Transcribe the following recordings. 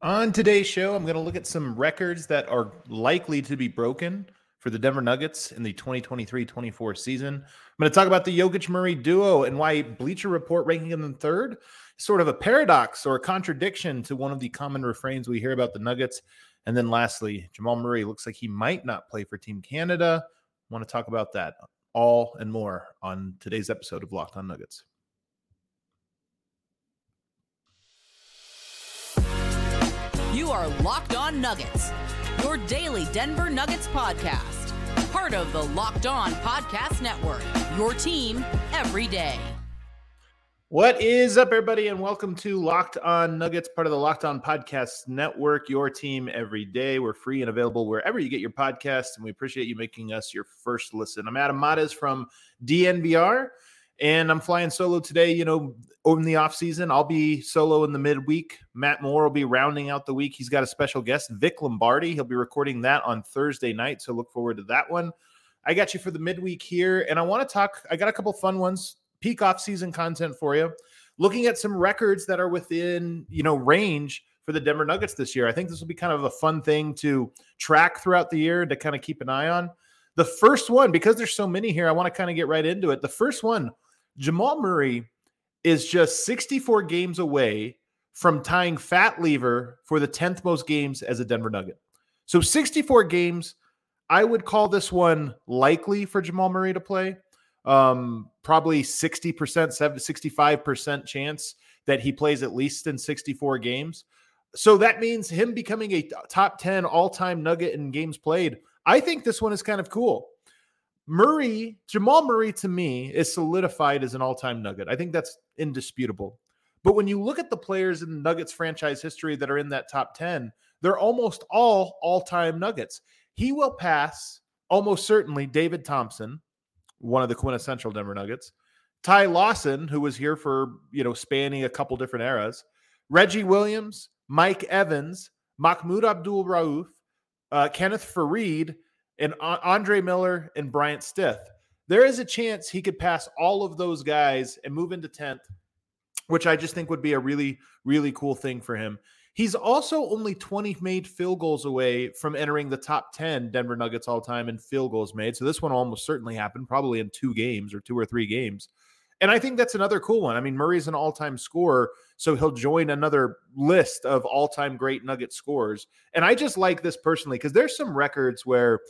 On today's show, I'm going to look at some records that are likely to be broken for the Denver Nuggets in the 2023 24 season. I'm going to talk about the Jokic Murray duo and why Bleacher Report ranking them third is sort of a paradox or a contradiction to one of the common refrains we hear about the Nuggets. And then lastly, Jamal Murray looks like he might not play for Team Canada. I want to talk about that all and more on today's episode of Locked On Nuggets. You are Locked On Nuggets, your daily Denver Nuggets podcast. Part of the Locked On Podcast Network, your team every day. What is up, everybody, and welcome to Locked On Nuggets, part of the Locked On Podcast Network, your team every day. We're free and available wherever you get your podcasts, and we appreciate you making us your first listen. I'm Adam Mares from DNVR and I'm flying solo today. You know, in the off season, I'll be solo in the midweek. Matt Moore will be rounding out the week. He's got a special guest, Vic Lombardi. He'll be recording that on Thursday night, so look forward to that one. I got you for the midweek here, and I want to talk. I got a couple fun ones, peak off season content for you. Looking at some records that are within you know range for the Denver Nuggets this year. I think this will be kind of a fun thing to track throughout the year to kind of keep an eye on. The first one, because there's so many here, I want to kind of get right into it. The first one Jamal Murray is just 64 games away from tying Fat Lever for the 10th most games as a Denver Nugget. So 64 games. I would call this one likely for Jamal Murray to play. Um, probably 60%, 65% chance that he plays at least in 64 games. So that means him becoming a top 10 all time nugget in games played. I think this one is kind of cool. Murray, Jamal Murray to me is solidified as an all time nugget. I think that's indisputable. But when you look at the players in the Nuggets franchise history that are in that top 10, they're almost all all time nuggets. He will pass almost certainly David Thompson, one of the quintessential Denver Nuggets, Ty Lawson, who was here for, you know, spanning a couple different eras, Reggie Williams, Mike Evans, Mahmoud Abdul Rauf, uh, Kenneth Faried, and Andre Miller and Bryant Stith. There is a chance he could pass all of those guys and move into 10th, which I just think would be a really, really cool thing for him. He's also only 20 made field goals away from entering the top 10 Denver Nuggets all time in field goals made. So this one almost certainly happened, probably in two games or two or three games. And I think that's another cool one. I mean, Murray's an all time scorer, so he'll join another list of all time great Nugget scores. And I just like this personally because there's some records where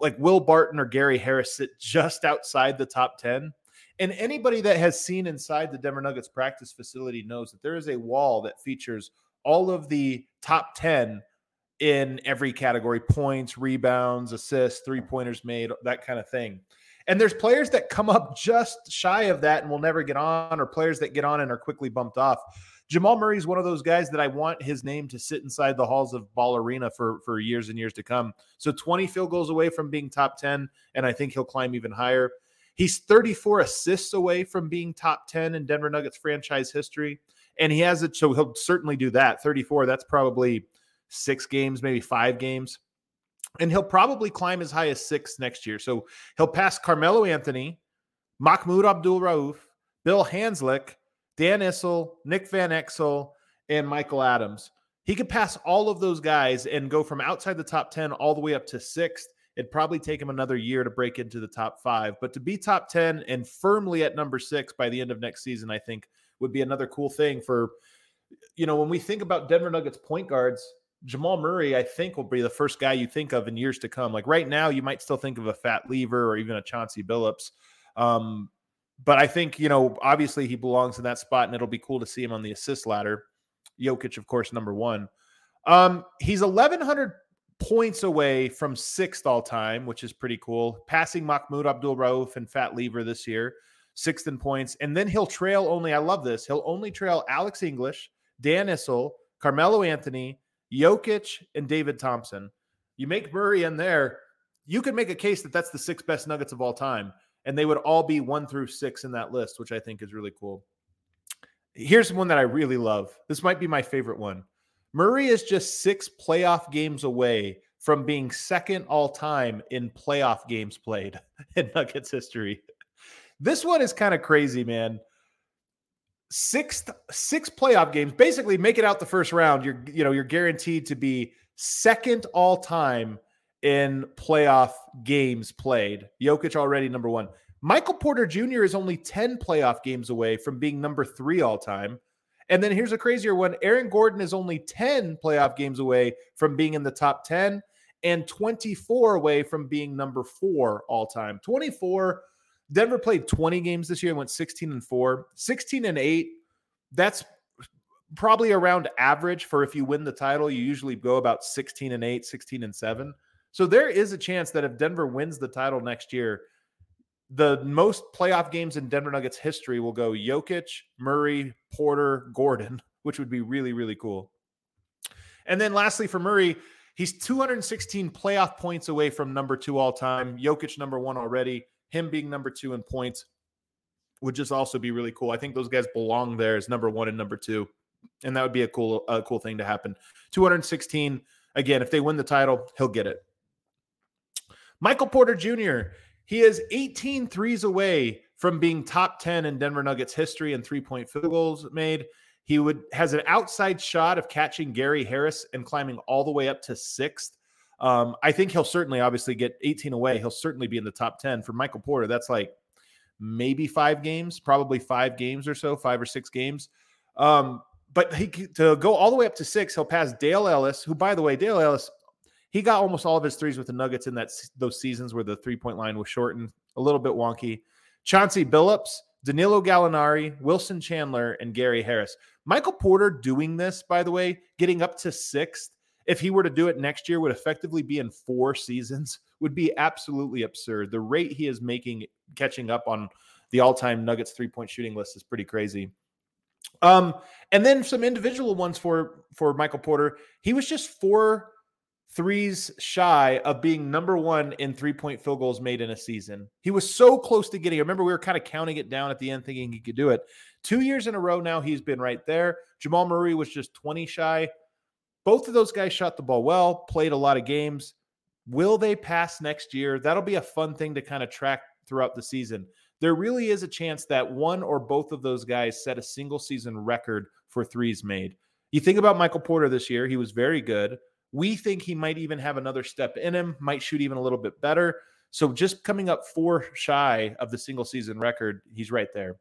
like Will Barton or Gary Harris sit just outside the top 10. And anybody that has seen inside the Denver Nuggets practice facility knows that there is a wall that features all of the top 10 in every category points, rebounds, assists, three pointers made, that kind of thing. And there's players that come up just shy of that and will never get on, or players that get on and are quickly bumped off. Jamal Murray is one of those guys that I want his name to sit inside the halls of Ball Arena for for years and years to come. So 20 field goals away from being top 10, and I think he'll climb even higher. He's 34 assists away from being top 10 in Denver Nuggets franchise history. And he has it, so he'll certainly do that. 34, that's probably six games, maybe five games. And he'll probably climb as high as six next year. So he'll pass Carmelo Anthony, Mahmoud Abdul Rauf, Bill Hanzlik, Dan Issel, Nick Van Exel, and Michael Adams. He could pass all of those guys and go from outside the top 10 all the way up to sixth. It'd probably take him another year to break into the top five. But to be top 10 and firmly at number six by the end of next season, I think would be another cool thing for, you know, when we think about Denver Nuggets point guards, Jamal Murray, I think, will be the first guy you think of in years to come. Like right now, you might still think of a Fat Lever or even a Chauncey Billups. Um, but I think, you know, obviously he belongs in that spot and it'll be cool to see him on the assist ladder. Jokic, of course, number one. Um, he's 1,100 points away from sixth all time, which is pretty cool. Passing Mahmoud Abdul Rauf and Fat Lever this year, sixth in points. And then he'll trail only, I love this, he'll only trail Alex English, Dan Issel, Carmelo Anthony, Jokic, and David Thompson. You make Murray in there, you could make a case that that's the six best Nuggets of all time and they would all be one through six in that list, which I think is really cool. Here's one that I really love. This might be my favorite one. Murray is just six playoff games away from being second all time in playoff games played in Nuggets history. This one is kind of crazy, man. sixth six playoff games. Basically, make it out the first round. You're you know you're guaranteed to be second all time in playoff games played. Jokic already number one. Michael Porter Jr. is only 10 playoff games away from being number three all time. And then here's a crazier one Aaron Gordon is only 10 playoff games away from being in the top 10 and 24 away from being number four all time. 24. Denver played 20 games this year and went 16 and four, 16 and eight. That's probably around average for if you win the title. You usually go about 16 and eight, 16 and seven. So there is a chance that if Denver wins the title next year, the most playoff games in Denver Nuggets history will go Jokic, Murray, Porter, Gordon, which would be really, really cool. And then lastly, for Murray, He's 216 playoff points away from number two all time. Jokic number one already. Him being number two in points would just also be really cool. I think those guys belong there as number one and number two, and that would be a cool, a cool thing to happen. 216 again. If they win the title, he'll get it. Michael Porter Jr. He is 18 threes away from being top 10 in Denver Nuggets history and three point field goals made. He would has an outside shot of catching Gary Harris and climbing all the way up to sixth. Um, I think he'll certainly, obviously, get 18 away. He'll certainly be in the top 10 for Michael Porter. That's like maybe five games, probably five games or so, five or six games. Um, but he to go all the way up to six, he'll pass Dale Ellis, who, by the way, Dale Ellis, he got almost all of his threes with the Nuggets in that those seasons where the three point line was shortened, a little bit wonky. Chauncey Billups, Danilo Gallinari, Wilson Chandler, and Gary Harris. Michael Porter doing this, by the way, getting up to sixth, if he were to do it next year, would effectively be in four seasons, would be absolutely absurd. The rate he is making, catching up on the all time Nuggets three point shooting list is pretty crazy. Um, and then some individual ones for for Michael Porter. He was just four threes shy of being number one in three point field goals made in a season. He was so close to getting. I remember we were kind of counting it down at the end, thinking he could do it. Two years in a row now, he's been right there. Jamal Murray was just 20 shy. Both of those guys shot the ball well, played a lot of games. Will they pass next year? That'll be a fun thing to kind of track throughout the season. There really is a chance that one or both of those guys set a single season record for threes made. You think about Michael Porter this year, he was very good. We think he might even have another step in him, might shoot even a little bit better. So just coming up four shy of the single season record, he's right there.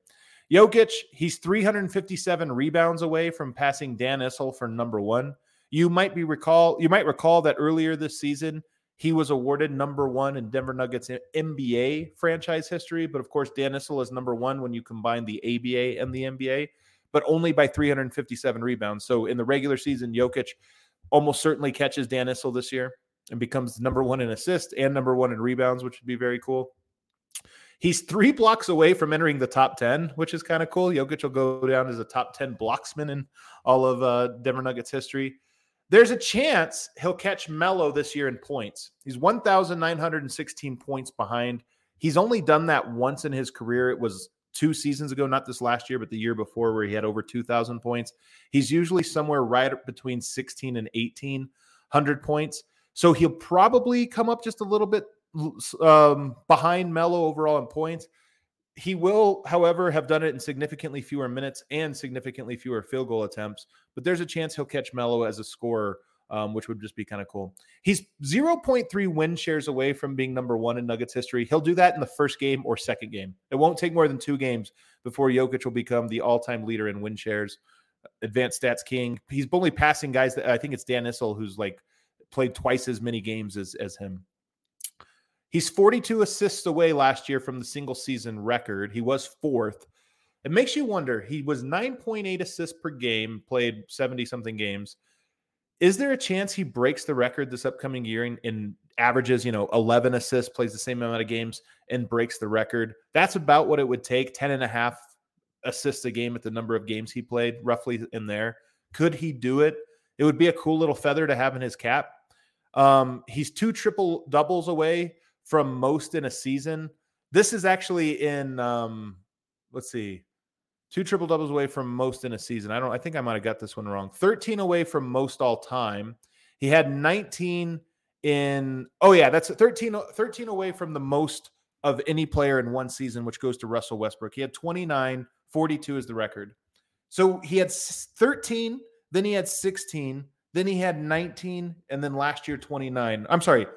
Jokic, he's 357 rebounds away from passing Dan Issel for number one. You might be recall you might recall that earlier this season he was awarded number one in Denver Nuggets NBA franchise history, but of course Dan Issel is number one when you combine the ABA and the NBA, but only by 357 rebounds. So in the regular season, Jokic almost certainly catches Dan Issel this year and becomes number one in assists and number one in rebounds, which would be very cool. He's three blocks away from entering the top 10, which is kind of cool. Jokic will go down as a top 10 blocksman in all of uh, Denver Nuggets history. There's a chance he'll catch Melo this year in points. He's 1,916 points behind. He's only done that once in his career. It was two seasons ago, not this last year, but the year before, where he had over 2,000 points. He's usually somewhere right between 16 and 1,800 points. So he'll probably come up just a little bit um, behind Melo overall in points. He will, however, have done it in significantly fewer minutes and significantly fewer field goal attempts. But there's a chance he'll catch Melo as a scorer um, which would just be kind of cool. He's 0.3 win shares away from being number one in Nuggets history. He'll do that in the first game or second game. It won't take more than two games before Jokic will become the all time leader in win shares, advanced stats king. He's only passing guys that I think it's Dan Issel who's like played twice as many games as, as him. He's 42 assists away last year from the single season record. He was fourth. It makes you wonder. He was 9.8 assists per game, played 70 something games. Is there a chance he breaks the record this upcoming year and, and averages, you know, 11 assists, plays the same amount of games and breaks the record? That's about what it would take 10 and a half assists a game at the number of games he played, roughly in there. Could he do it? It would be a cool little feather to have in his cap. Um, he's two triple doubles away from most in a season. This is actually in, um, let's see, Two triple doubles away from most in a season. I don't. I think I might have got this one wrong. Thirteen away from most all time. He had 19 in. Oh yeah, that's 13. 13 away from the most of any player in one season, which goes to Russell Westbrook. He had 29. 42 is the record. So he had 13, then he had 16, then he had 19, and then last year 29. I'm sorry.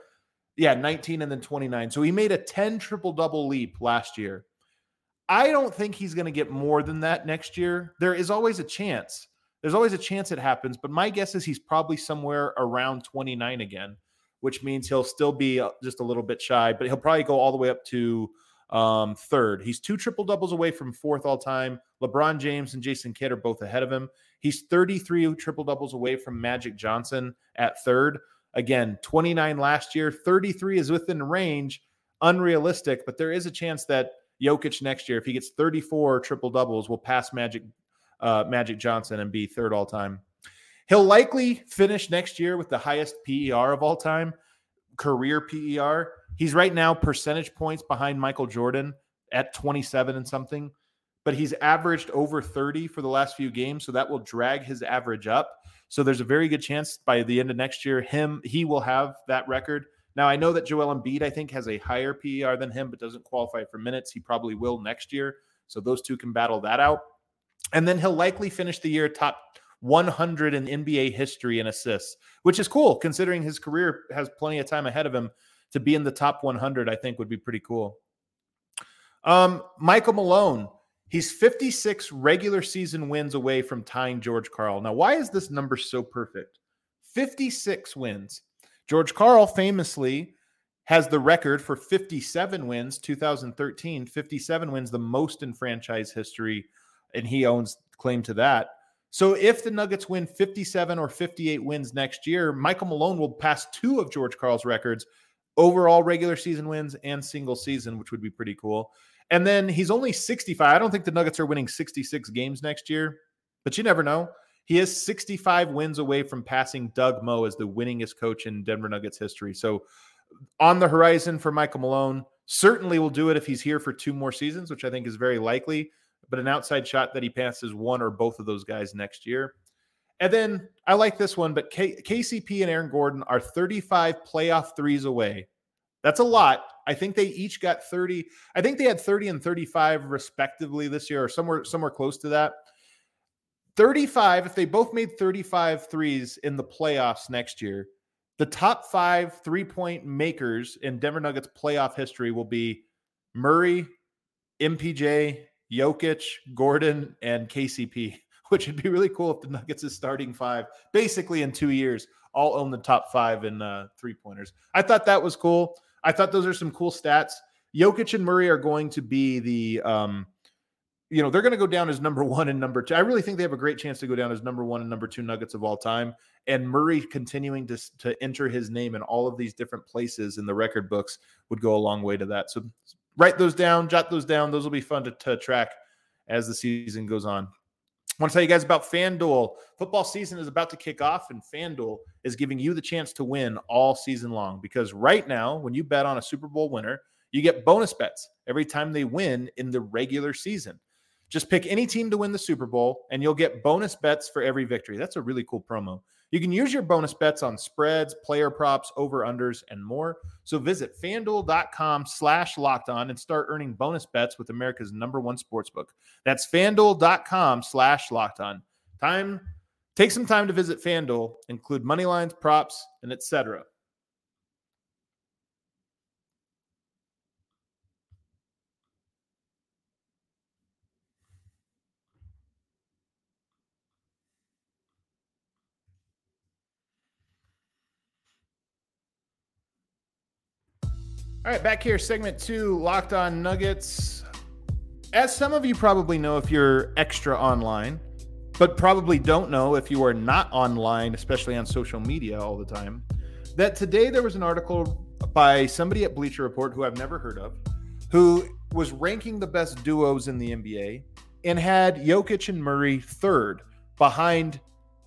Yeah, 19 and then 29. So he made a 10 triple double leap last year. I don't think he's going to get more than that next year. There is always a chance. There's always a chance it happens, but my guess is he's probably somewhere around 29 again, which means he'll still be uh, just a little bit shy, but he'll probably go all the way up to um, third. He's two triple doubles away from fourth all time. LeBron James and Jason Kidd are both ahead of him. He's 33 triple doubles away from Magic Johnson at third. Again, 29 last year, 33 is within range, unrealistic, but there is a chance that Jokic next year, if he gets 34 triple doubles, will pass Magic uh, Magic Johnson and be third all time. He'll likely finish next year with the highest PER of all time, career PER. He's right now percentage points behind Michael Jordan at 27 and something, but he's averaged over 30 for the last few games, so that will drag his average up. So there's a very good chance by the end of next year, him he will have that record. Now I know that Joel Embiid I think has a higher PER than him, but doesn't qualify for minutes. He probably will next year, so those two can battle that out. And then he'll likely finish the year top 100 in NBA history in assists, which is cool considering his career has plenty of time ahead of him to be in the top 100, I think would be pretty cool. Um, Michael Malone, he's 56 regular season wins away from tying George Karl. Now, why is this number so perfect? 56 wins. George Karl famously has the record for 57 wins, 2013, 57 wins, the most in franchise history, and he owns claim to that. So if the Nuggets win 57 or 58 wins next year, Michael Malone will pass two of George Karl's records, overall regular season wins and single season, which would be pretty cool. And then he's only 65. I don't think the Nuggets are winning 66 games next year, but you never know. He is 65 wins away from passing Doug Moe as the winningest coach in Denver Nuggets history. So on the horizon for Michael Malone, certainly will do it if he's here for two more seasons, which I think is very likely. But an outside shot that he passes one or both of those guys next year. And then I like this one, but K- KCP and Aaron Gordon are 35 playoff threes away. That's a lot. I think they each got 30. I think they had 30 and 35 respectively this year, or somewhere somewhere close to that. 35, if they both made 35 threes in the playoffs next year, the top five three-point makers in Denver Nuggets playoff history will be Murray, MPJ, Jokic, Gordon, and KCP which would be really cool if the Nuggets is starting five, basically in two years, all own the top five in uh, three pointers. I thought that was cool. I thought those are some cool stats. Jokic and Murray are going to be the, um, you know, they're going to go down as number one and number two. I really think they have a great chance to go down as number one and number two Nuggets of all time. And Murray continuing to, to enter his name in all of these different places in the record books would go a long way to that. So write those down, jot those down. Those will be fun to, to track as the season goes on. I want to tell you guys about FanDuel. Football season is about to kick off, and FanDuel is giving you the chance to win all season long because right now, when you bet on a Super Bowl winner, you get bonus bets every time they win in the regular season. Just pick any team to win the Super Bowl, and you'll get bonus bets for every victory. That's a really cool promo. You can use your bonus bets on spreads, player props, over unders, and more. So visit fanduel.com slash locked on and start earning bonus bets with America's number one sportsbook. That's fanduel.com slash locked on. Time take some time to visit FanDuel, include money lines, props, and etc. All right, back here, segment two, Locked On Nuggets. As some of you probably know if you're extra online, but probably don't know if you are not online, especially on social media all the time, that today there was an article by somebody at Bleacher Report who I've never heard of, who was ranking the best duos in the NBA and had Jokic and Murray third behind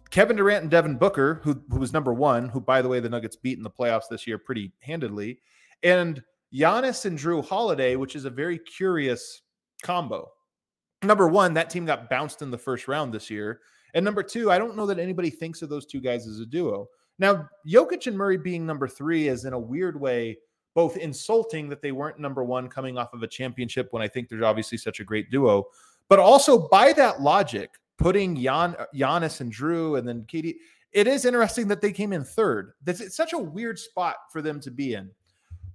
Kevin Durant and Devin Booker, who, who was number one, who, by the way, the Nuggets beat in the playoffs this year pretty handedly, and Giannis and Jrue Holiday, which is a very curious combo. Number one, that team got bounced in the first round this year. And number two, I don't know that anybody thinks of those two guys as a duo. Now, Jokic and Murray being number three is in a weird way both insulting that they weren't number one coming off of a championship when I think they're obviously such a great duo, but also by that logic, putting Jan, uh, Giannis and Jrue and then KD. It is interesting that they came in third. That's it's such a weird spot for them to be in.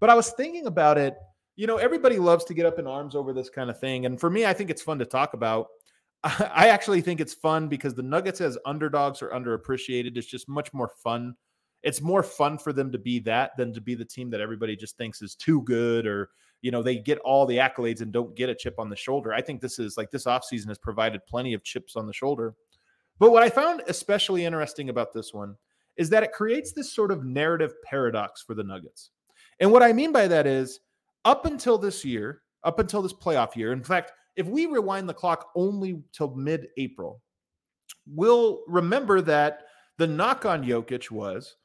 But I was thinking about it. You know, everybody loves to get up in arms over this kind of thing, and for me, I think it's fun to talk about. I actually think it's fun because the Nuggets as underdogs are underappreciated. It's just much more fun. It's more fun for them to be that than to be the team that everybody just thinks is too good or you know they get all the accolades and don't get a chip on the shoulder. I think this is like this offseason has provided plenty of chips on the shoulder. But what I found especially interesting about this one is that it creates this sort of narrative paradox for the Nuggets. And what I mean by that is up until this year, up until this playoff year, in fact, if we rewind the clock only till mid April, we'll remember that the knock on Jokic was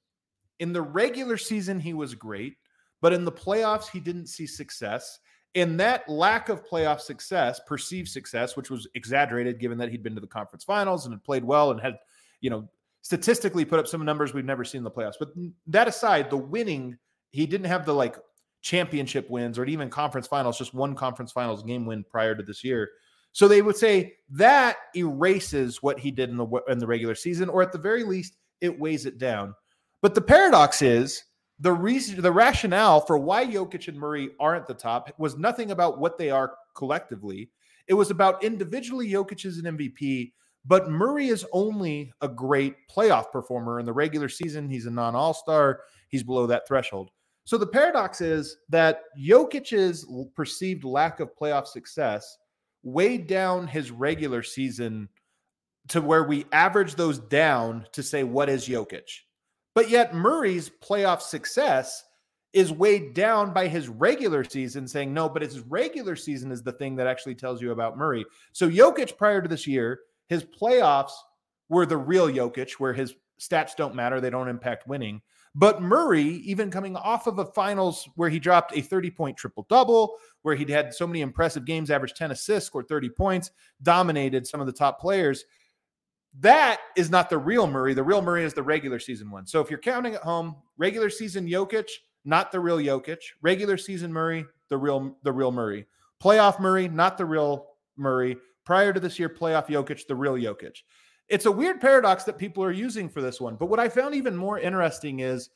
in the regular season, he was great, but in the playoffs, he didn't see success. And that lack of playoff success, perceived success, which was exaggerated given that he'd been to the conference finals and had played well and had, you know, statistically put up some numbers we've never seen in the playoffs. But that aside, the winning, he didn't have the like championship wins or even conference finals, just one conference finals game win prior to this year. So they would say that erases what he did in the in the regular season, or at the very least, it weighs it down. But the paradox is the reason, the rationale for why Jokic and Murray aren't the top was nothing about what they are collectively. It was about individually Jokic is an MVP, but Murray is only a great playoff performer in the regular season. He's a non All Star. He's below that threshold. So the paradox is that Jokic's perceived lack of playoff success weighed down his regular season to where we average those down to say, what is Jokic? But yet Murray's playoff success is weighed down by his regular season, saying, no, but his regular season is the thing that actually tells you about Murray. So Jokic prior to this year, his playoffs were the real Jokic, where his stats don't matter, they don't impact winning. But Murray, even coming off of a finals where he dropped a 30 point triple double, where he'd had so many impressive games, averaged 10 assists, scored 30 points, dominated some of the top players. That is not the real Murray. The real Murray is the regular season one. So if you're counting at home, regular season Jokic, not the real Jokic. Regular season Murray, the real the real Murray. Playoff Murray, not the real Murray. Prior to this year, playoff Jokic, the real Jokic. It's a weird paradox that people are using for this one. But what I found even more interesting is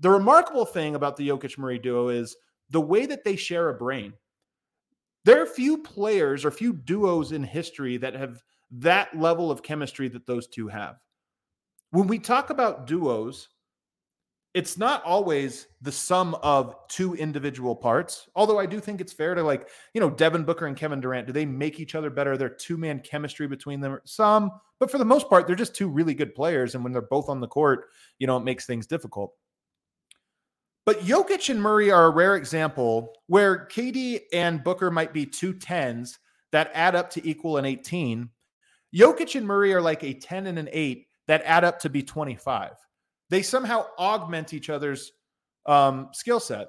the remarkable thing about the Jokic Murray duo is the way that they share a brain. There are few players or few duos in history that have that level of chemistry that those two have. When we talk about duos, it's not always the sum of two individual parts. Although I do think it's fair to like, you know, Devin Booker and Kevin Durant, do they make each other better? Their two man chemistry between them, some, but for the most part, they're just two really good players. And when they're both on the court, you know, it makes things difficult. But Jokic and Murray are a rare example where KD and Booker might be two tens that add up to equal an 18. Jokic and Murray are like a 10 and an 8 that add up to be 25. They somehow augment each other's um, skill set.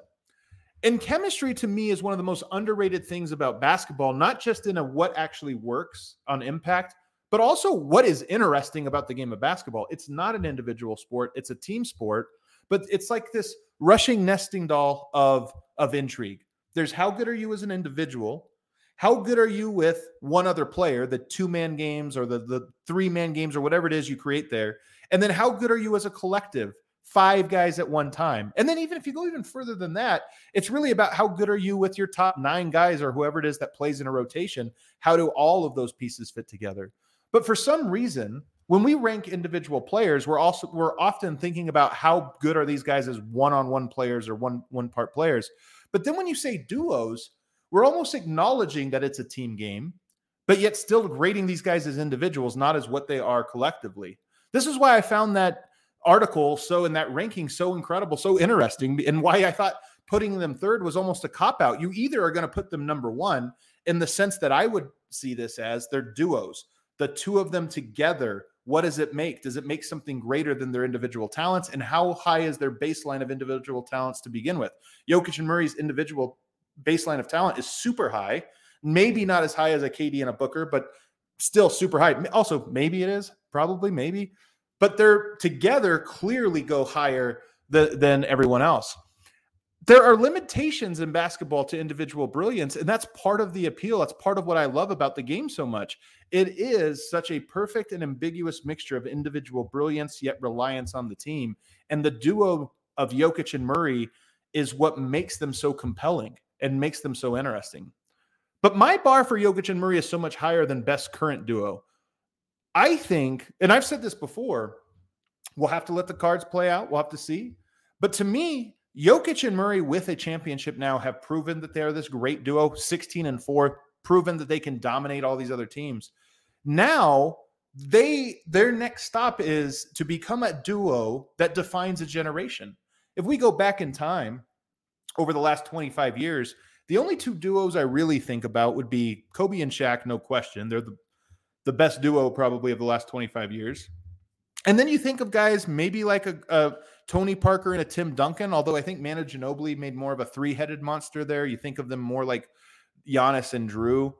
And chemistry to me is one of the most underrated things about basketball, not just in a what actually works on impact, but also what is interesting about the game of basketball. It's not an individual sport, it's a team sport, but it's like this Russian nesting doll of, of intrigue. There's how good are you as an individual? How good are you with one other player, the two man games or the, the three man games or whatever it is you create there? And then how good are you as a collective? Five guys at one time. And then even if you go even further than that, it's really about how good are you with your top nine guys or whoever it is that plays in a rotation? How do all of those pieces fit together? But for some reason, when we rank individual players, we're also we're often thinking about how good are these guys as one-on-one players or one one part players. But then when you say duos, we're almost acknowledging that it's a team game, but yet still grading these guys as individuals, not as what they are collectively. This is why I found that article so in that ranking so incredible, so interesting, and why I thought putting them third was almost a cop out. You either are going to put them number one in the sense that I would see this as they're duos, the two of them together. What does it make? Does it make something greater than their individual talents? And how high is their baseline of individual talents to begin with? Jokic and Murray's individual baseline of talent is super high. Maybe not as high as a KD and a Booker, but still super high. Also, maybe it is, probably, maybe, but they're together clearly go higher the, than everyone else. there are limitations in basketball to individual brilliance, and that's part of the appeal. That's part of what I love about the game so much. It is such a perfect and ambiguous mixture of individual brilliance yet reliance on the team. And the duo of Jokic and Murray is what makes them so compelling and makes them so interesting. But my bar for Jokic and Murray is so much higher than best current duo. I think, and I've said this before, we'll have to let the cards play out. We'll have to see. But to me, Jokic and Murray with a championship now have proven that they're this great duo, 16 and 4, proven that they can dominate all these other teams. Now, they their next stop is to become a duo that defines a generation. If we go back in time over the last 25 years, the only two duos I really think about would be Kobe and Shaq, no question. They're the, the best duo probably of the last 25 years. And then you think of guys maybe like a, a, Tony Parker and a Tim Duncan, although I think Manu Ginobili made more of a three-headed monster there. You think of them more like Giannis and Jrue.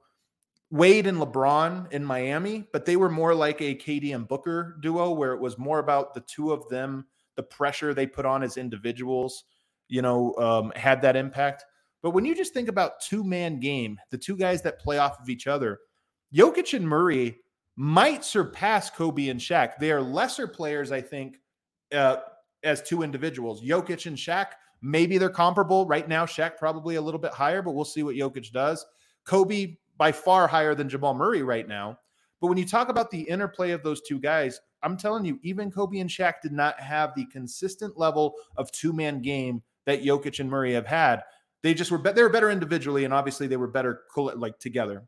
Wade and LeBron in Miami, but they were more like a KD and Booker duo where it was more about the two of them, the pressure they put on as individuals, you know, um, had that impact. But when you just think about two man game, the two guys that play off of each other, Jokic and Murray might surpass Kobe and Shaq. They are lesser players, I think, uh, as two individuals. Jokic and Shaq, maybe they're comparable. Right now, Shaq probably a little bit higher, but we'll see what Jokic does. Kobe by far higher than Jamal Murray right now. But when you talk about the interplay of those two guys, I'm telling you, even Kobe and Shaq did not have the consistent level of two man game that Jokic and Murray have had. They just were be- they were better individually, and obviously they were better like together.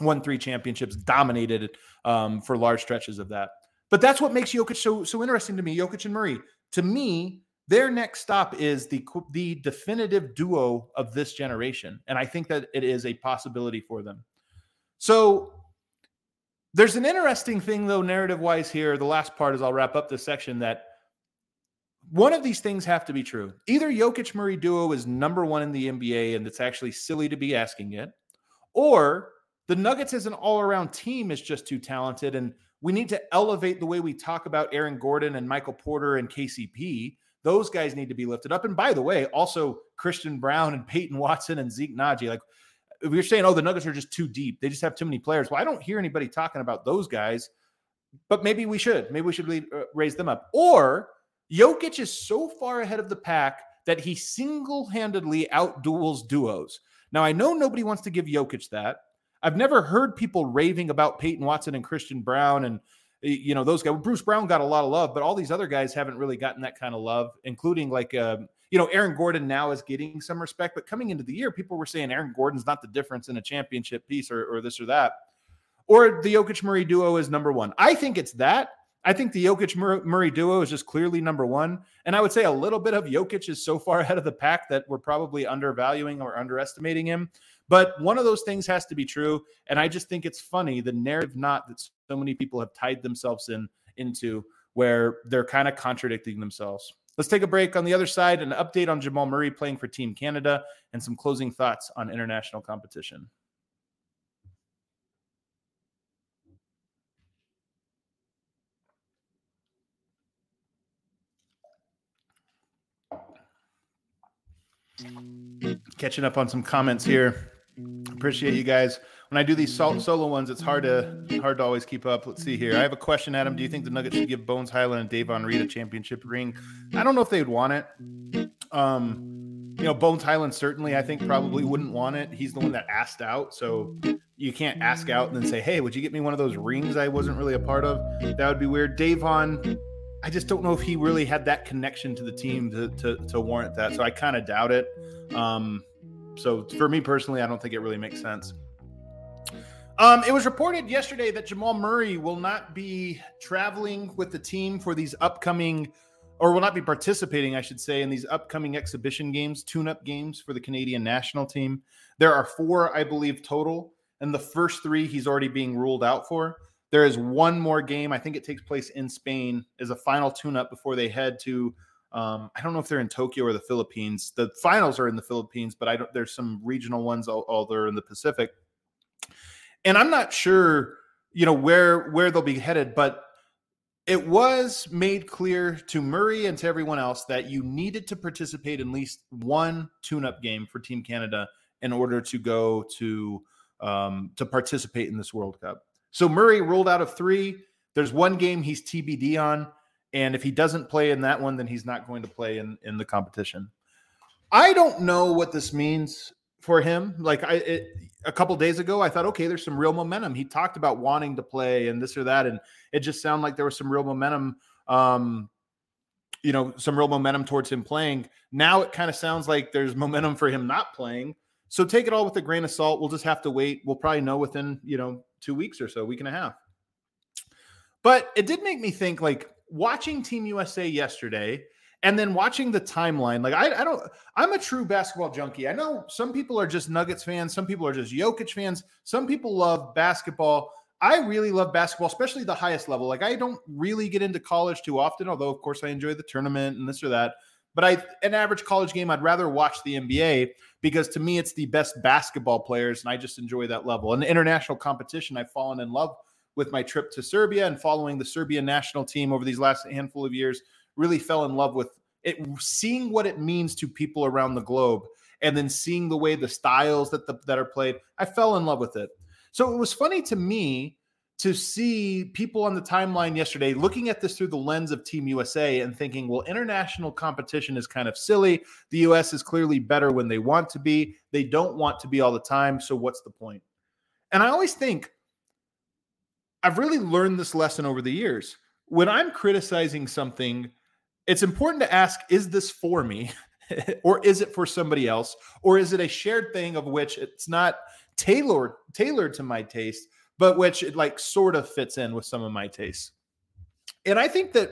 Won three championships, dominated um, for large stretches of that. But that's what makes Jokic so so interesting to me. Jokic and Murray to me, their next stop is the the definitive duo of this generation, and I think that it is a possibility for them. So there's an interesting thing, though, narrative wise here. The last part, is I'll wrap up this section, that one of these things have to be true. Either Jokic Murray duo is number one in the NBA, and it's actually silly to be asking it, or the Nuggets as an all around team is just too talented, and we need to elevate the way we talk about Aaron Gordon and Michael Porter and KCP. Those guys need to be lifted up. And by the way, also Christian Braun and Peyton Watson and Zeke Nnaji. Like we are saying, oh, the Nuggets are just too deep. They just have too many players. Well, I don't hear anybody talking about those guys, but maybe we should. Maybe we should uh, raise them up. Or Jokic is so far ahead of the pack that he single handedly outduels duos. Now, I know nobody wants to give Jokic that. I've never heard people raving about Peyton Watson and Christian Braun and you know those guys. Bruce Brown got a lot of love, but all these other guys haven't really gotten that kind of love, including like um, you know Aaron Gordon now is getting some respect, but coming into the year, people were saying Aaron Gordon's not the difference in a championship piece or, or this or that, or the Jokic Murray duo is number one. I think it's that. I think the Jokic Murray duo is just clearly number one. And I would say a little bit of Jokic is so far ahead of the pack that we're probably undervaluing or underestimating him. But one of those things has to be true. And I just think it's funny the narrative not that so many people have tied themselves in into where they're kind of contradicting themselves. Let's take a break on the other side, an update on Jamal Murray playing for Team Canada, and some closing thoughts on international competition. Catching up on some comments here. Appreciate you guys. When I do these solo ones, it's hard to hard to always keep up. Let's see here. I have a question, Adam. Do you think the Nuggets should give Bones Hyland and Davon Reed a championship ring? I don't know if they'd want it. Um, you know, Bones Hyland certainly, I think, probably wouldn't want it. He's the one that asked out, so you can't ask out and then say, "Hey, would you get me one of those rings I wasn't really a part of?" That would be weird. Davon, I just don't know if he really had that connection to the team to to, to warrant that. So I kind of doubt it. Um, so for me personally, I don't think it really makes sense. Um, it was reported yesterday that Jamal Murray will not be traveling with the team for these upcoming, or will not be participating, I should say, in these upcoming exhibition games, tune up games for the Canadian national team. There are four, I believe, total. And the first three he's already being ruled out for. There is one more game. I think it takes place in Spain as a final tune up before they head to um, I don't know if they're in Tokyo or the Philippines. The finals are in the Philippines, but I don't. There's some regional ones all, all there in the Pacific, and I'm not sure, you know, where where they'll be headed. But it was made clear to Murray and to everyone else that you needed to participate in at least one tune-up game for Team Canada in order to go to um, to participate in this World Cup. So Murray rolled out of three. There's one game he's TBD on, and if he doesn't play in that one, then he's not going to play in in the competition. I don't know what this means for him. Like I, it, a couple days ago, I thought, okay, there's some real momentum. He talked about wanting to play and this or that, and it just sounded like there was some real momentum. Um, you know, some real momentum towards him playing. Now it kind of sounds like there's momentum for him not playing. So take it all with a grain of salt. We'll just have to wait. We'll probably know within, you know, two weeks or so, week and a half. But it did make me think like watching Team USA yesterday and then watching the timeline, like I, I, don't, I'm a true basketball junkie. I know some people are just Nuggets fans, some people are just Jokic fans, some people love basketball. I really love basketball, especially the highest level. Like I don't really get into college too often, although of course I enjoy the tournament and this or that. But I, an average college game, I'd rather watch the NBA because to me it's the best basketball players, and I just enjoy that level. And the international competition, I've fallen in love with my trip to Serbia and following the Serbian national team over these last handful of years really fell in love with it, seeing what it means to people around the globe, and then seeing the way the styles that the, that are played. I fell in love with it. So it was funny to me to see people on the timeline yesterday looking at this through the lens of Team USA and thinking, well, international competition is kind of silly. The US is clearly better when they want to be. They don't want to be all the time. So what's the point? And I always think I've really learned this lesson over the years. When I'm criticizing something, it's important to ask is this for me or is it for somebody else or is it a shared thing of which it's not tailored tailored to my taste but which it like sort of fits in with some of my tastes and i think that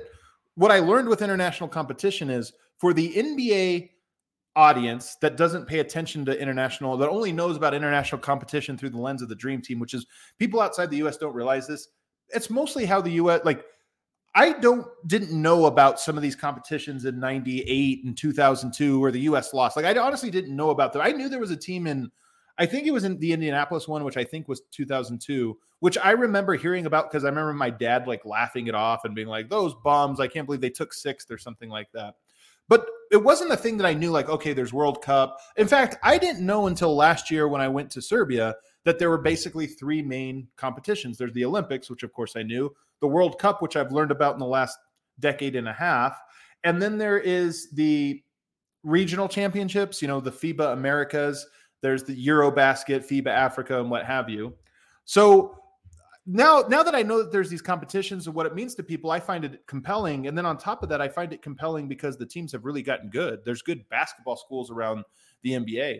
what i learned with international competition is for the nba audience that doesn't pay attention to international that only knows about international competition through the lens of the dream team which is people outside the us don't realize this it's mostly how the us like I don't didn't know about some of these competitions in 98 and 2002 where the US lost. Like I honestly didn't know about them. I knew there was a team in I think it was in the Indianapolis one which I think was 2002, which I remember hearing about because I remember my dad like laughing it off and being like those bums, I can't believe they took 6th or something like that. But it wasn't a thing that I knew like okay, there's World Cup. In fact, I didn't know until last year when I went to Serbia that there were basically three main competitions. There's the Olympics, which of course I knew the World Cup, which I've learned about in the last decade and a half. And then there is the regional championships, you know, the FIBA Americas, there's the Eurobasket, FIBA Africa, and what have you. So now, now that I know that there's these competitions and what it means to people, I find it compelling. And then on top of that, I find it compelling because the teams have really gotten good. There's good basketball schools around the NBA.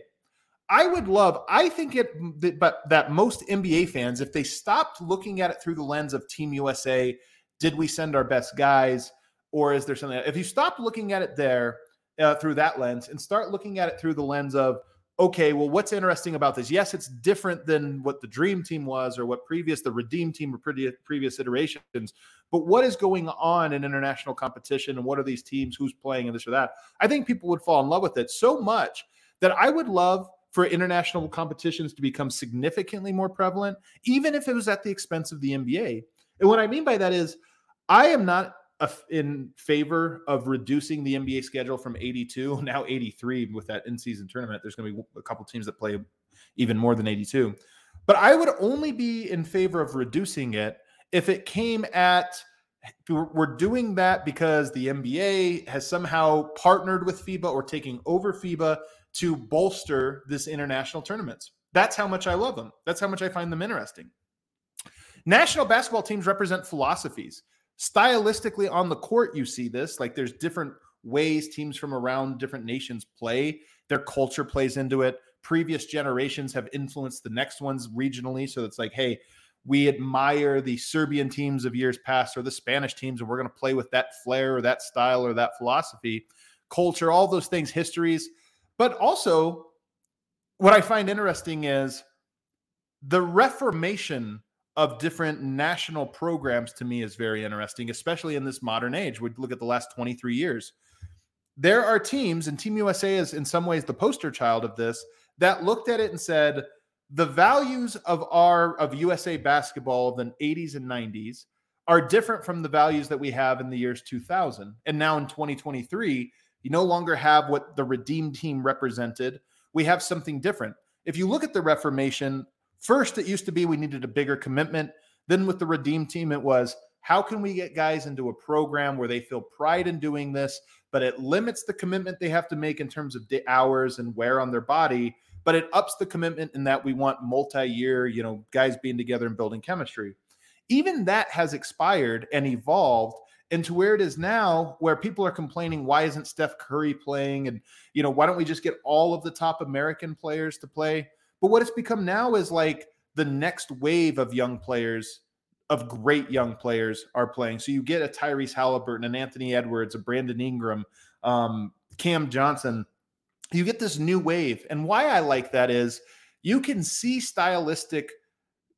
I would love, I think it, but that most NBA fans, if they stopped looking at it through the lens of Team USA, did we send our best guys, or is there something? If you stop looking at it there uh, through that lens and start looking at it through the lens of, okay, well, what's interesting about this? Yes, it's different than what the Dream Team was or what previous the Redeem Team or pretty, previous iterations. But what is going on in international competition and what are these teams? Who's playing and this or that? I think people would fall in love with it so much that I would love for international competitions to become significantly more prevalent, even if it was at the expense of the NBA. And what I mean by that is, I am not in favor of reducing the NBA schedule from 82 now 83 with that in-season tournament. There's going to be a couple teams that play even more than 82. But I would only be in favor of reducing it if it came at we're doing that because the NBA has somehow partnered with FIBA or taking over FIBA to bolster this international tournaments. That's how much I love them. That's how much I find them interesting. National basketball teams represent philosophies. Stylistically on the court, you see this. Like there's different ways teams from around different nations play. Their culture plays into it. Previous generations have influenced the next ones regionally. So it's like, hey, we admire the Serbian teams of years past or the Spanish teams, and we're going to play with that flair or that style or that philosophy. Culture, all those things, histories but also, what I find interesting is the reformation of different national programs to me is very interesting, especially in this modern age. We look at the last 23 years. There are teams, and Team USA is in some ways the poster child of this, that looked at it and said, the values of our of USA basketball of the 80s and 90s are different from the values that we have in the years 2000. And now in 2023, you no longer have what the redeemed team represented. We have something different. If you look at the Reformation, first it used to be we needed a bigger commitment. Then with the Redeem team, it was how can we get guys into a program where they feel pride in doing this, but it limits the commitment they have to make in terms of hours and wear on their body, but it ups the commitment in that we want multi-year, you know, guys being together and building chemistry. Even that has expired and evolved into where it is now where people are complaining why isn't Steph Curry playing and you know why don't we just get all of the top American players to play but what it's become now is like the next wave of young players of great young players are playing. So you get a Tyrese Halliburton an Anthony Edwards a Brandon Ingram um, Cam Johnson. You get this new wave. And why I like that is you can see stylistic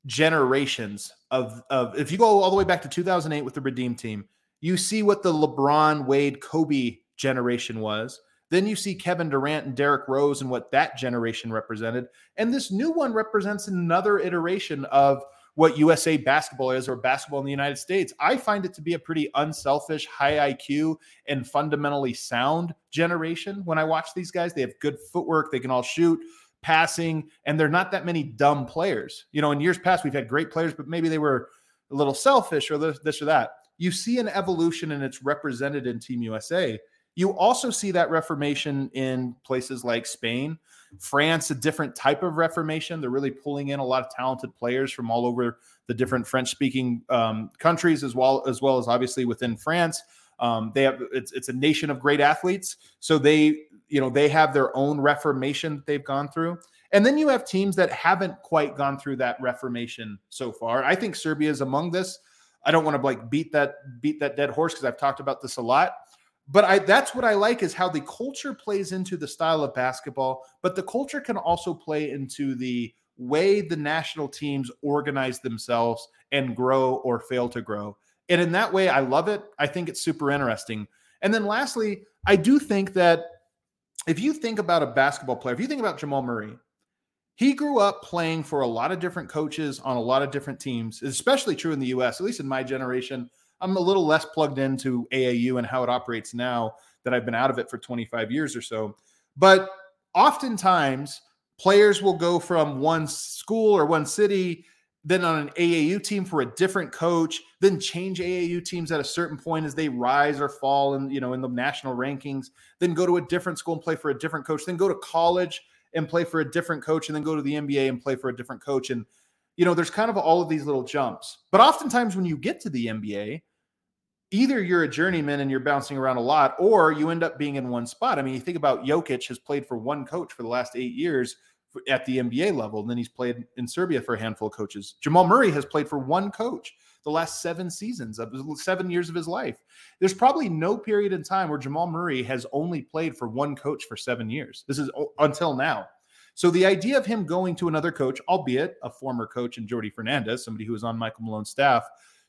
generations of of if you go all the way back to 2008 with the Redeem team you see what the LeBron, Wade, Kobe generation was. Then you see Kevin Durant and Derrick Rose and what that generation represented. And this new one represents another iteration of what USA basketball is or basketball in the United States. I find it to be a pretty unselfish, high IQ, and fundamentally sound generation when I watch these guys. They have good footwork, they can all shoot, passing, and they're not that many dumb players. You know, in years past, we've had great players, but maybe they were a little selfish or this, this or that you see an evolution and it's represented in Team USA. You also see that reformation in places like Spain, France, a different type of reformation. They're really pulling in a lot of talented players from all over the different French-speaking um, countries, as well as well as obviously within France. Um, they have it's it's a nation of great athletes, so they you know they have their own reformation that they've gone through. And then you have teams that haven't quite gone through that reformation so far. I think Serbia is among this. I don't want to like beat that beat that dead horse because I've talked about this a lot. But I that's what I like is how the culture plays into the style of basketball, but the culture can also play into the way the national teams organize themselves and grow or fail to grow. And in that way, I love it. I think it's super interesting. And then lastly, I do think that if you think about a basketball player, if you think about Jamal Murray, he grew up playing for a lot of different coaches on a lot of different teams, especially true in the US, at least in my generation. I'm a little less plugged into AAU and how it operates now that I've been out of it for 25 years or so. But oftentimes, players will go from one school or one city, then on an AAU team for a different coach, then change AAU teams at a certain point as they rise or fall in, you know, in the national rankings, then go to a different school and play for a different coach, then go to college and play for a different coach and then go to the NBA and play for a different coach. And, you know, there's kind of all of these little jumps. But oftentimes when you get to the NBA, either you're a journeyman and you're bouncing around a lot, or you end up being in one spot. I mean, you think about Jokic has played for one coach for the last eight years at the NBA level, and then he's played in Serbia for a handful of coaches. Jamal Murray has played for one coach the last seven seasons of seven years of his life. There's probably no period in time where Jamal Murray has only played for one coach for seven years. This is until now. So the idea of him going to another coach, albeit a former coach in Jordi Fernandez, somebody who was on Michael Malone's staff,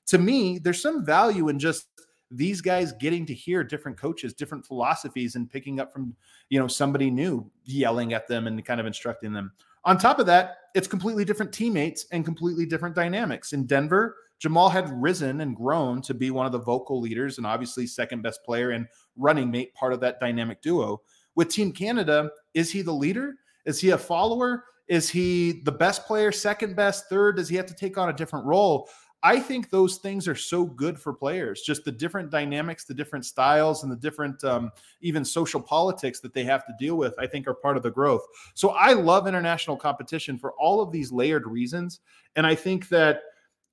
to me, there's some value in just these guys getting to hear different coaches, different philosophies, and picking up from you know somebody new yelling at them and kind of instructing them. On top of that, it's completely different teammates and completely different dynamics. In Denver, Jamal had risen and grown to be one of the vocal leaders and obviously second best player and running mate, part of that dynamic duo. With Team Canada, is he the leader? Is he a follower? Is he the best player, second best, third? Does he have to take on a different role? I think those things are so good for players. Just the different dynamics, the different styles, and the different um, even social politics that they have to deal with. I think are part of the growth. So I love international competition for all of these layered reasons, and I think that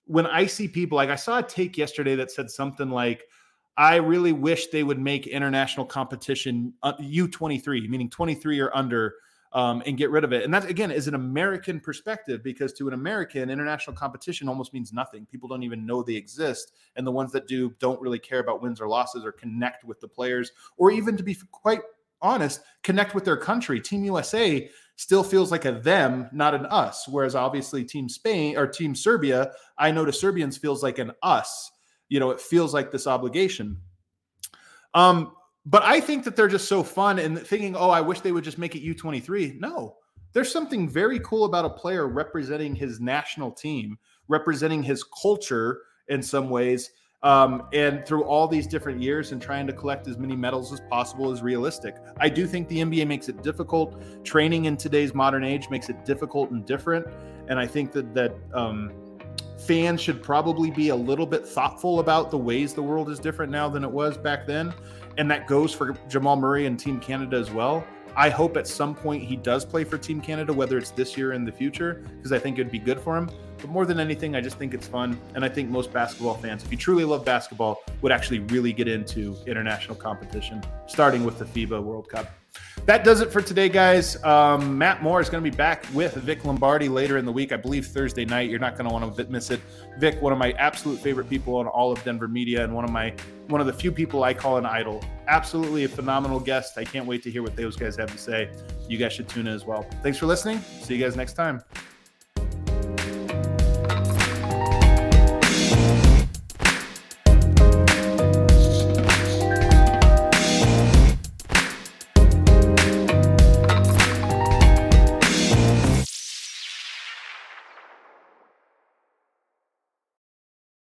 when I see people like I saw a take yesterday that said something like, I really wish they would make international competition U23, uh, meaning 23 or under, um, and get rid of it. And that, again, is an American perspective because to an American, international competition almost means nothing. People don't even know they exist. And the ones that do don't really care about wins or losses or connect with the players, or even to be quite honest, connect with their country. Team USA still feels like a them, not an us. Whereas obviously Team Spain or Team Serbia, I know to Serbians feels like an us. You know, it feels like this obligation. Um, but I think that they're just so fun and thinking, oh, I wish they would just make it U23. No, there's something very cool about a player representing his national team, representing his culture in some ways. Um, and through all these different years and trying to collect as many medals as possible is realistic. I do think the NBA makes it difficult. Training in today's modern age makes it difficult and different. And I think that that um, fans should probably be a little bit thoughtful about the ways the world is different now than it was back then. And that goes for Jamal Murray and Team Canada as well. I hope at some point he does play for Team Canada, whether it's this year or in the future, because I think it'd be good for him. But more than anything, I just think it's fun. And I think most basketball fans, if you truly love basketball, would actually really get into international competition, starting with the FIBA World Cup. That does it for today, guys. Um, Matt Moore is going to be back with Vic Lombardi later in the week. I believe Thursday night. You're not going to want to miss it. Vic, one of my absolute favorite people on all of Denver media, and one of my one of the few people I call an idol. Absolutely a phenomenal guest. I can't wait to hear what those guys have to say. You guys should tune in as well. Thanks for listening. See you guys next time.